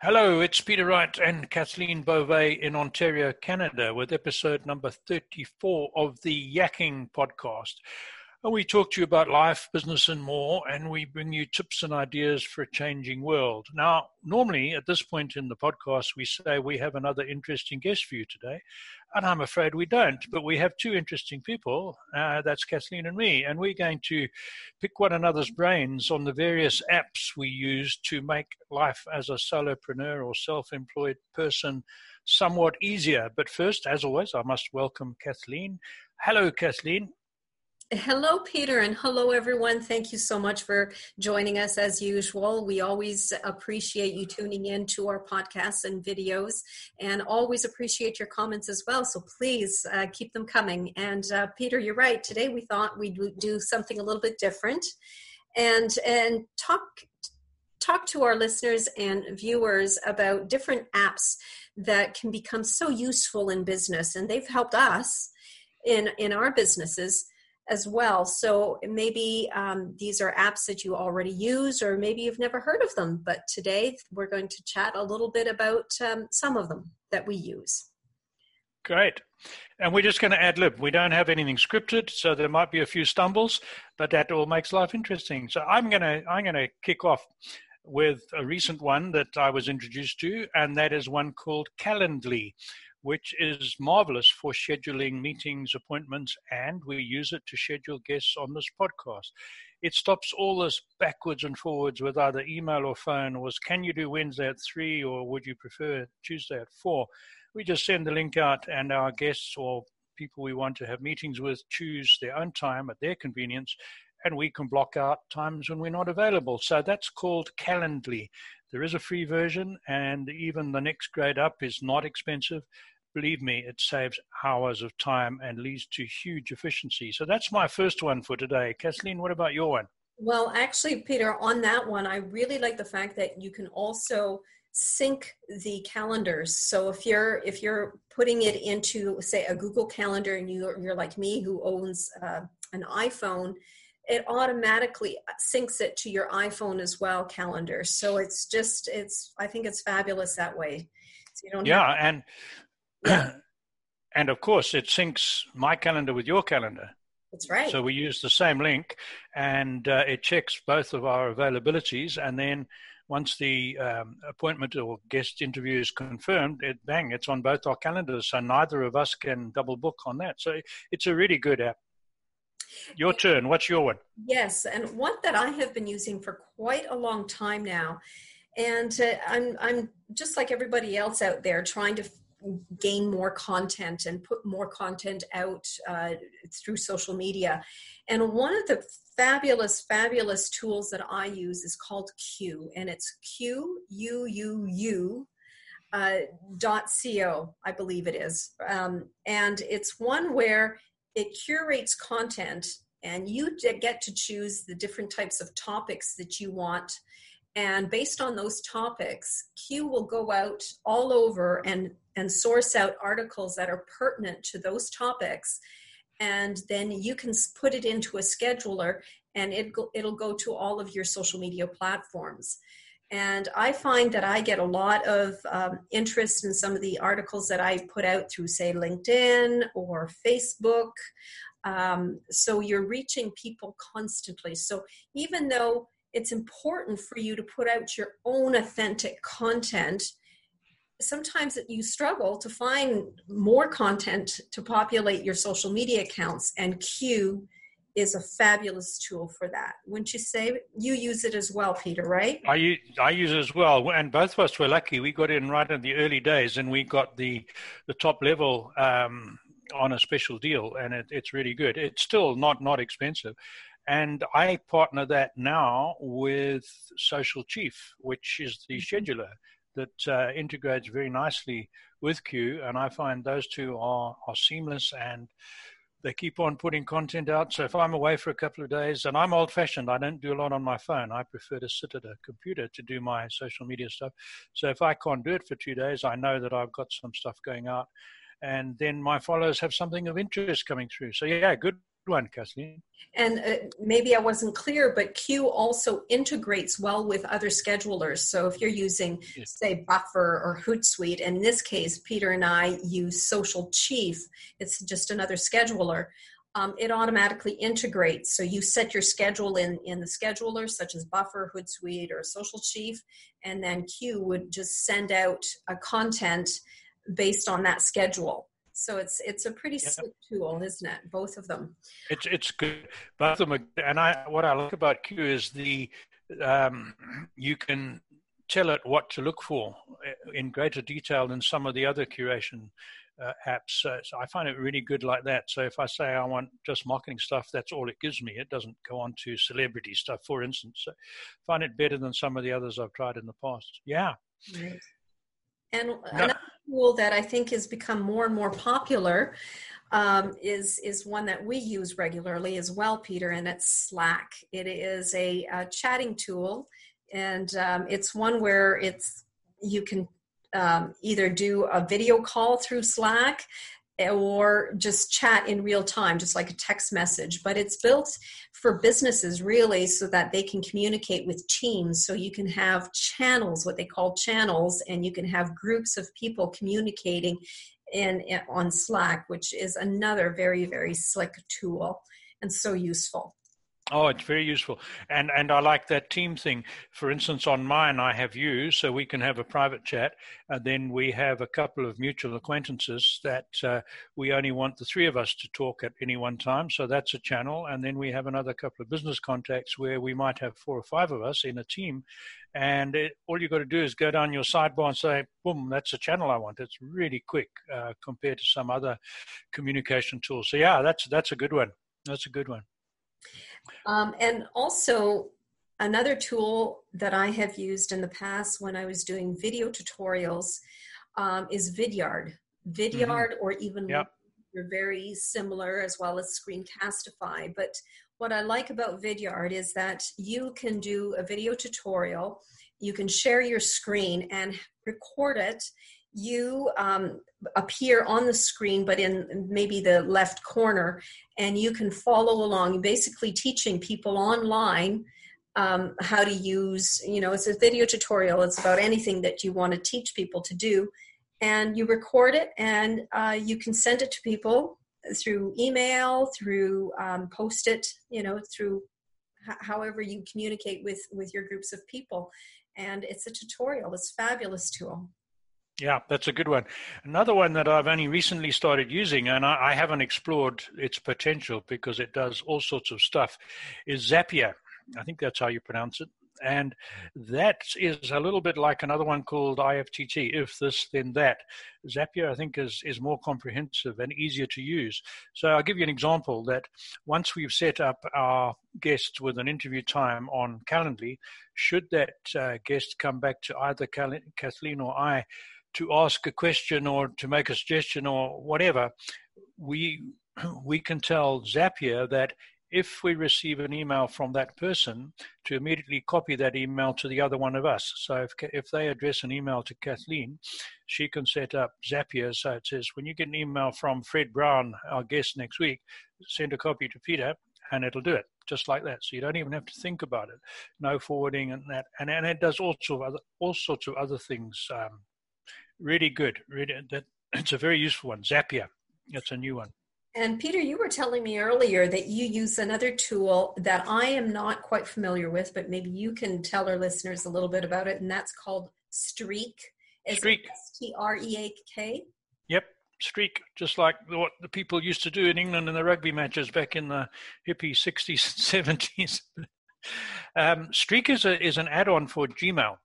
Hello, it's Peter Wright and Kathleen Beauvais in Ontario, Canada, with episode number 34 of the Yakking podcast. We talk to you about life, business, and more, and we bring you tips and ideas for a changing world. Now, normally at this point in the podcast, we say we have another interesting guest for you today, and I'm afraid we don't, but we have two interesting people. Uh, that's Kathleen and me, and we're going to pick one another's brains on the various apps we use to make life as a solopreneur or self employed person somewhat easier. But first, as always, I must welcome Kathleen. Hello, Kathleen. Hello, Peter, and hello, everyone. Thank you so much for joining us as usual. We always appreciate you tuning in to our podcasts and videos, and always appreciate your comments as well. So please uh, keep them coming. And uh, Peter, you're right. Today we thought we'd do something a little bit different, and and talk talk to our listeners and viewers about different apps that can become so useful in business, and they've helped us in in our businesses as well. So maybe um, these are apps that you already use, or maybe you've never heard of them. But today we're going to chat a little bit about um, some of them that we use. Great. And we're just going to ad lib. We don't have anything scripted, so there might be a few stumbles, but that all makes life interesting. So I'm going to I'm going to kick off with a recent one that I was introduced to, and that is one called Calendly which is marvelous for scheduling meetings, appointments, and we use it to schedule guests on this podcast. It stops all this backwards and forwards with either email or phone, was can you do Wednesday at three, or would you prefer Tuesday at four? We just send the link out, and our guests or people we want to have meetings with choose their own time at their convenience, and we can block out times when we're not available. So that's called Calendly. There is a free version, and even the next grade up is not expensive. Believe me, it saves hours of time and leads to huge efficiency. So that's my first one for today. Kathleen, what about your one? Well, actually, Peter, on that one, I really like the fact that you can also sync the calendars. So if you're if you're putting it into say a Google Calendar and you you're like me who owns uh, an iPhone, it automatically syncs it to your iPhone as well calendar. So it's just it's I think it's fabulous that way. So you don't yeah, have- and yeah. and of course it syncs my calendar with your calendar. That's right. So we use the same link, and uh, it checks both of our availabilities, and then once the um, appointment or guest interview is confirmed, it bang, it's on both our calendars, so neither of us can double book on that. So it's a really good app. Your turn. What's your one? Yes, and one that I have been using for quite a long time now, and uh, I'm I'm just like everybody else out there trying to gain more content and put more content out uh, through social media. And one of the fabulous, fabulous tools that I use is called Quuu, and it's Q U U U uh, dot co, I believe it is. Um, and it's one where it curates content and you get to choose the different types of topics that you want and based on those topics Quuu will go out all over and and source out articles that are pertinent to those topics and then you can put it into a scheduler and it it'll go to all of your social media platforms and I find that I get a lot of um, interest in some of the articles that I put out through, say, LinkedIn or Facebook. Um, so you're reaching people constantly. So even though it's important for you to put out your own authentic content, sometimes you struggle to find more content to populate your social media accounts, and Quuu is a fabulous tool for that. Wouldn't you say? You use it as well, Peter, right? I use, I use it as well, and both of us were lucky. We got in right in the early days, and we got the the top level um, on a special deal, and it, it's really good. It's still not not expensive, and I partner that now with Social Chief, which is the mm-hmm. scheduler that uh, integrates very nicely with Quuu. and I find those two are are seamless and they keep on putting content out. So if I'm away for a couple of days, and I'm old fashioned, I don't do a lot on my phone. I prefer to sit at a computer to do my social media stuff. So if I can't do it for two days, I know that I've got some stuff going out. And then my followers have something of interest coming through. So yeah, good one, Kathleen. And uh, maybe I wasn't clear, but Quuu also integrates well with other schedulers. So if you're using, yes. say, Buffer or Hootsuite, in this case, Peter and I use Social Chief, it's just another scheduler. Um, it automatically integrates. So you set your schedule in in the scheduler, such as Buffer, Hootsuite, or Social Chief, and then Quuu would just send out a content based on that schedule. So it's it's a pretty yeah. slick tool, isn't it? Both of them. It's it's good. Both of them, are, and I what I like about Quuu is the um, you can tell it what to look for uh, in greater detail than some of the other curation uh, apps. So, so, I find it really good like that. So if I say I want just marketing stuff, that's all it gives me. It doesn't go on to celebrity stuff, for instance. So I find it better than some of the others I've tried in the past. Yeah. Right. And no. another tool that I think has become more and more popular um, is is one that we use regularly as well, Peter, and it's Slack. It is a, a chatting tool, and um, it's one where it's you can um, either do a video call through Slack or just chat in real time, just like a text message. But it's built for businesses really so that they can communicate with teams. So you can have channels, what they call channels, and you can have groups of people communicating in, in on Slack, which is another very, very slick tool and so useful. Oh, it's very useful, and and I like that team thing. For instance, on mine, I have you, so we can have a private chat, and then we have a couple of mutual acquaintances that uh, we only want the three of us to talk at any one time. So that's a channel, and then we have another couple of business contacts where we might have four or five of us in a team, and it, all you've got to do is go down your sidebar and say, "Boom, that's a channel I want." It's really quick uh, compared to some other communication tools. So yeah, that's that's a good one. That's a good one. Um, and also, another tool that I have used in the past when I was doing video tutorials um, is Vidyard. Vidyard, mm-hmm. or even yep. they're very similar, as well as Screencastify. But what I like about Vidyard is that you can do a video tutorial, you can share your screen and record it you um, appear on the screen, but in maybe the left corner, and you can follow along, basically teaching people online um, how to use, you know, it's a video tutorial. It's about anything that you want to teach people to do. And you record it and uh, you can send it to people through email, through um, post it, you know, through h- however you communicate with, with your groups of people. And it's a tutorial, it's fabulous tool. Yeah, that's a good one. Another one that I've only recently started using, and I, I, haven't explored its potential because it does all sorts of stuff, is Zapier. I think that's how you pronounce it. And that is a little bit like another one called IFTT, if this, then that. Zapier, I think, is, is more comprehensive and easier to use. So I'll give you an example that once we've set up our guests with an interview time on Calendly, should that uh, guest come back to either Kathleen or I, to ask a question or to make a suggestion or whatever, we we can tell Zapier that if we receive an email from that person, to immediately copy that email to the other one of us. So if if they address an email to Kathleen, she can set up Zapier. So it says when you get an email from Fred Brown, our guest next week, send a copy to Peter, and it'll do it just like that. So you don't even have to think about it. No forwarding and that, and and it does all sorts of other all sorts of other things. Um, really good. Really, that it's a very useful one. Zapier. That's a new one. And Peter, you were telling me earlier that you use another tool that I am not quite familiar with, but maybe you can tell our listeners a little bit about it, and that's called Streak. Streak. S T R E A K. Yep, Streak, just like what the people used to do in England in the rugby matches back in the hippie 60s and 70s. um, Streak is, a, is an add on for Gmail.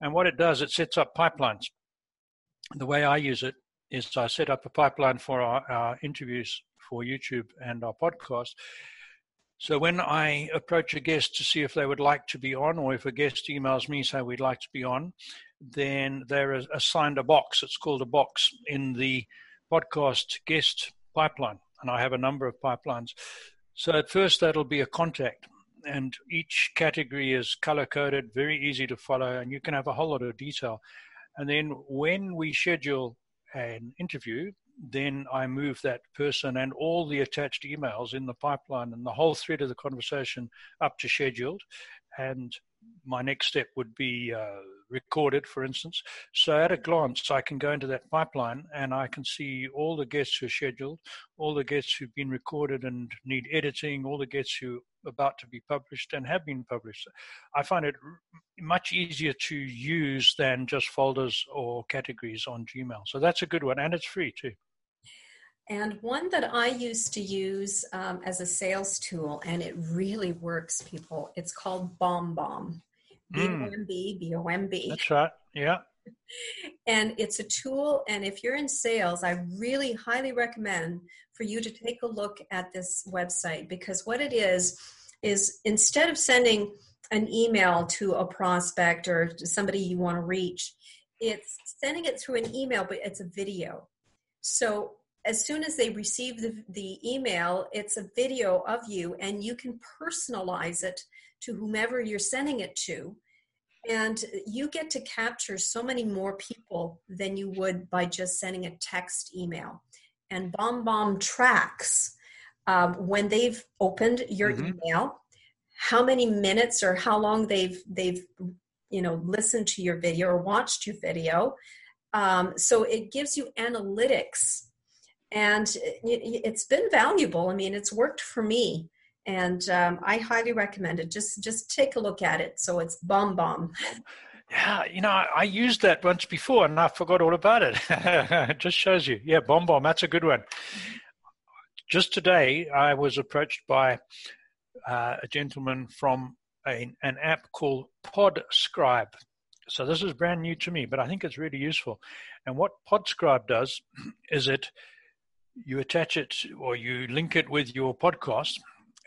And what it does, it sets up pipelines the way I use it is I set up a pipeline for our, our interviews for YouTube and our podcast. So when I approach a guest to see if they would like to be on, or if a guest emails me say we'd like to be on, then they're assigned a box. It's called a box in the podcast guest pipeline, and I have a number of pipelines. So at first that'll be a contact, and each category is color coded, very easy to follow, and you can have a whole lot of detail. And then when we schedule an interview, then I move that person and all the attached emails in the pipeline and the whole thread of the conversation up to scheduled. And my next step would be uh, recorded, for instance. So at a glance, I can go into that pipeline and I can see all the guests who are scheduled, all the guests who've been recorded and need editing, all the guests who are about to be published and have been published. I find it much easier to use than just folders or categories on Gmail. So that's a good one, and it's free too. And one that I used to use um, as a sales tool, and it really works, people, it's called BombBomb. B O M B, B O M B. That's right. Yeah. And it's a tool. And if you're in sales, I really highly recommend for you to take a look at this website because what it is, is instead of sending an email to a prospect or somebody you want to reach, it's sending it through an email, but it's a video. So as soon as they receive the, the email, it's a video of you, and you can personalize it to whomever you're sending it to. And you get to capture so many more people than you would by just sending a text email. And BombBomb tracks um, when they've opened your mm-hmm. email, how many minutes or how long they've they've you know listened to your video or watched your video. Um, so it gives you analytics and it's been valuable. I mean, it's worked for me, and um, I highly recommend it. Just just take a look at it. So it's BombBomb Yeah, you know, I, used that once before and I forgot all about it. it just shows you. Yeah, BombBomb That's a good one. Just today, I was approached by uh, a gentleman from a, an app called PodScribe. So this is brand new to me, but I think it's really useful. And what PodScribe does is it you attach it or you link it with your podcast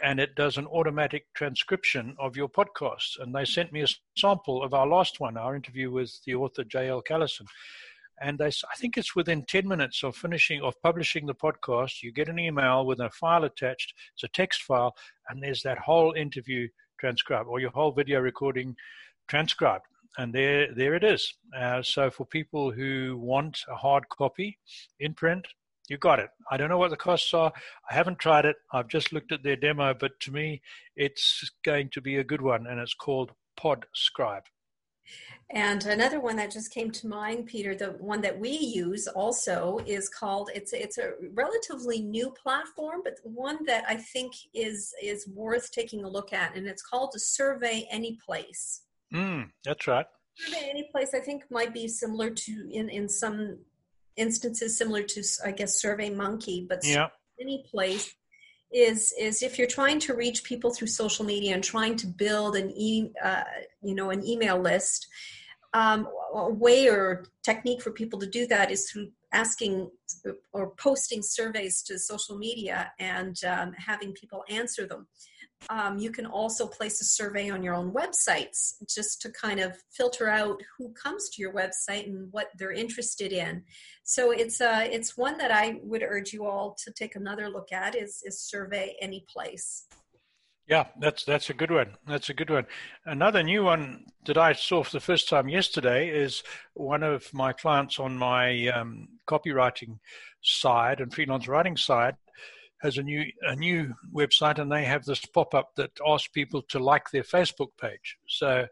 and it does an automatic transcription of your podcast. And they sent me a sample of our last one, our interview with the author J.L. Callison. And they, I think it's within 10 minutes of finishing, of publishing the podcast, you get an email with a file attached. It's a text file, and there's that whole interview transcribed or your whole video recording transcribed. And there, there it is. Uh, so for people who want a hard copy in print, you got it. I don't know what the costs are. I haven't tried it. I've just looked at their demo, but to me, it's going to be a good one, and it's called PodScribe. And another one that just came to mind, Peter, the one that we use also is called it's it's a relatively new platform, but one that I think is is worth taking a look at, and it's called a Survey Anyplace. Mm, that's right. Survey Anyplace, I think, might be similar to in in some instances similar to I guess Survey Monkey, but yeah. Anyplace is is if you're trying to reach people through social media and trying to build an e uh, you know an email list. Um, a way or technique for people to do that is through asking or posting surveys to social media and um, having people answer them. Um, you can also place a survey on your own websites just to kind of filter out who comes to your website and what they're interested in. So it's uh, it's one that I would urge you all to take another look at is is survey Anyplace. Yeah, that's that's a good one. That's a good one. Another new one that I saw for the first time yesterday is one of my clients on my um, copywriting side and freelance writing side has a new a new website, and they have this pop up that asks people to like their Facebook page. So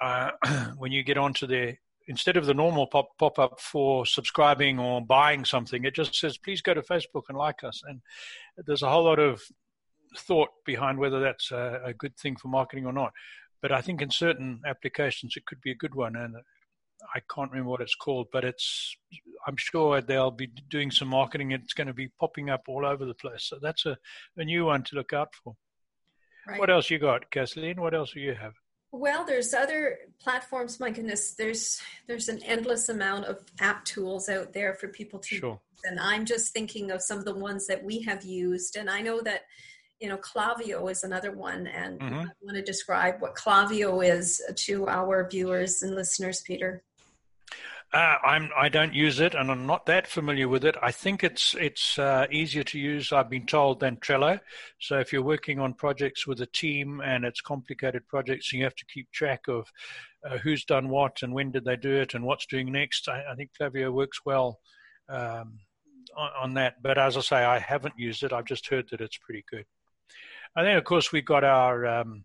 uh, when you get onto their instead of the normal pop pop up for subscribing or buying something, it just says please go to Facebook and like us. And there's a whole lot of thought behind whether that's a, a good thing for marketing or not. But I think in certain applications it could be a good one, and I can't remember what it's called, but it's I'm sure they'll be doing some marketing. It's going to be popping up all over the place. So that's a, a new one to look out for. Right. What else you got, Kathleen? What else do you have? Well, there's other platforms. My goodness, there's there's an endless amount of app tools out there for people to sure. use. And I'm just thinking of some of the ones that we have used. And I know that you know Klaviyo is another one. And mm-hmm. I want to describe what Klaviyo is to our viewers and listeners, Peter. Uh, I'm I don't use it, and I'm not that familiar with it. I think it's it's uh, easier to use. I've been told than Trello. So if you're working on projects with a team and it's complicated projects, and you have to keep track of uh, who's done what and when did they do it and what's doing next. I, I think Klaviyo works well um, on, on that. But as I say, I haven't used it. I've just heard that it's pretty good. And then, of course, we've got our um,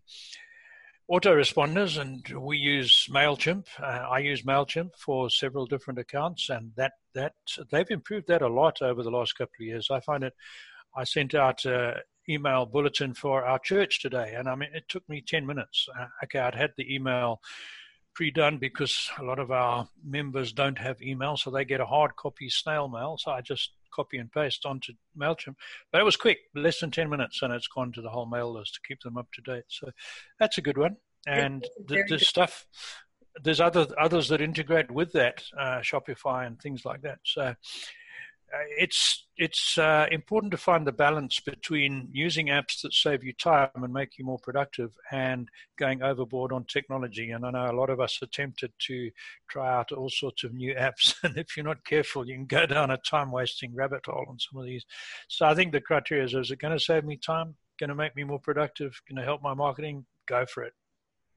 autoresponders, and we use Mailchimp. Uh, I use Mailchimp for several different accounts, and that that they've improved that a lot over the last couple of years. I find it. I sent out an email bulletin for our church today, and I mean, it took me ten minutes. Uh, okay, I'd had the email pre-done because a lot of our members don't have email, so they get a hard copy snail mail. So I just copy and paste onto MailChimp. But it was quick, less than 10 minutes, and it's gone to the whole mail list to keep them up to date. So that's a good one. And the, the stuff, there's other others that integrate with that, uh, Shopify and things like that. So it's it's uh, important to find the balance between using apps that save you time and make you more productive and going overboard on technology. And I know a lot of us are tempted to try out all sorts of new apps, and if you're not careful, you can go down a time-wasting rabbit hole on some of these. So I think the criteria is: is it going to save me time? Going to make me more productive? Going to help my marketing? Go for it.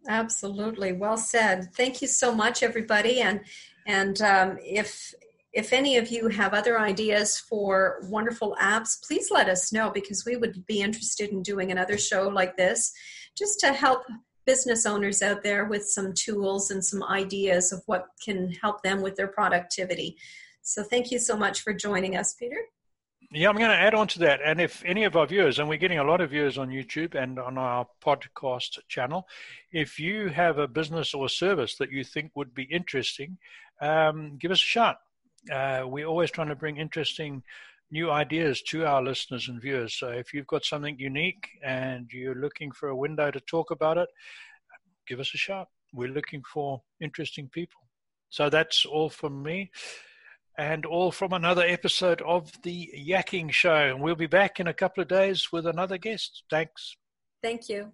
Absolutely, well said. Thank you so much, everybody. And and um, if if any of you have other ideas for wonderful apps, please let us know because we would be interested in doing another show like this just to help business owners out there with some tools and some ideas of what can help them with their productivity. So, thank you so much for joining us, Peter. Yeah, I'm going to add on to that. And if any of our viewers, and we're getting a lot of viewers on YouTube and on our podcast channel, if you have a business or service that you think would be interesting, um, give us a shot uh, we're always trying to bring interesting new ideas to our listeners and viewers. So if you've got something unique and you're looking for a window to talk about it, give us a shot. We're looking for interesting people. So that's all from me and all from another episode of the Yakking Show. And we'll be back in a couple of days with another guest. Thanks. Thank you.